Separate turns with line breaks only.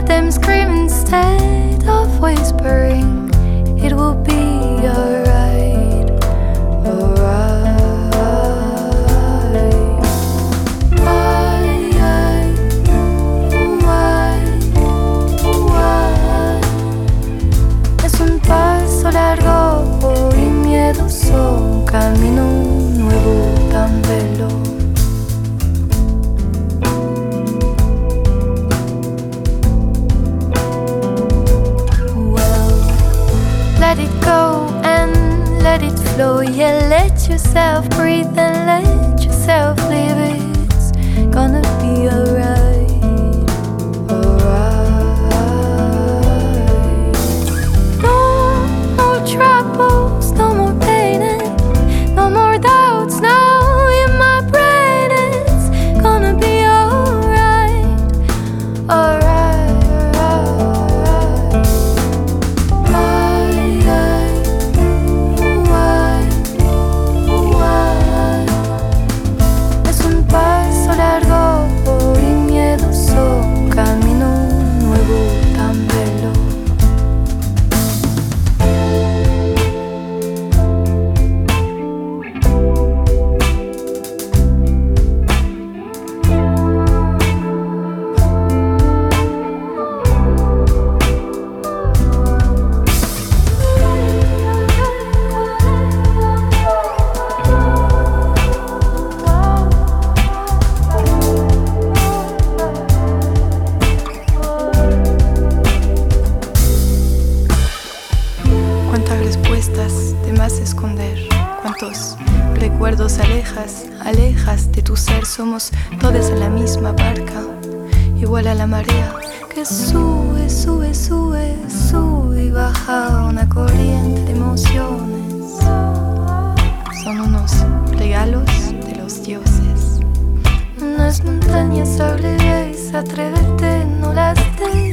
let them scream instead of whispering. It will be. Let yourself breathe and let recuerdos alejas, alejas de tu ser, somos todos en la misma barca, igual a la marea que sube, sube, sube, sube y baja una corriente de emociones. Son unos regalos de los dioses. Las montañas sobrevives, atrévete, no las des.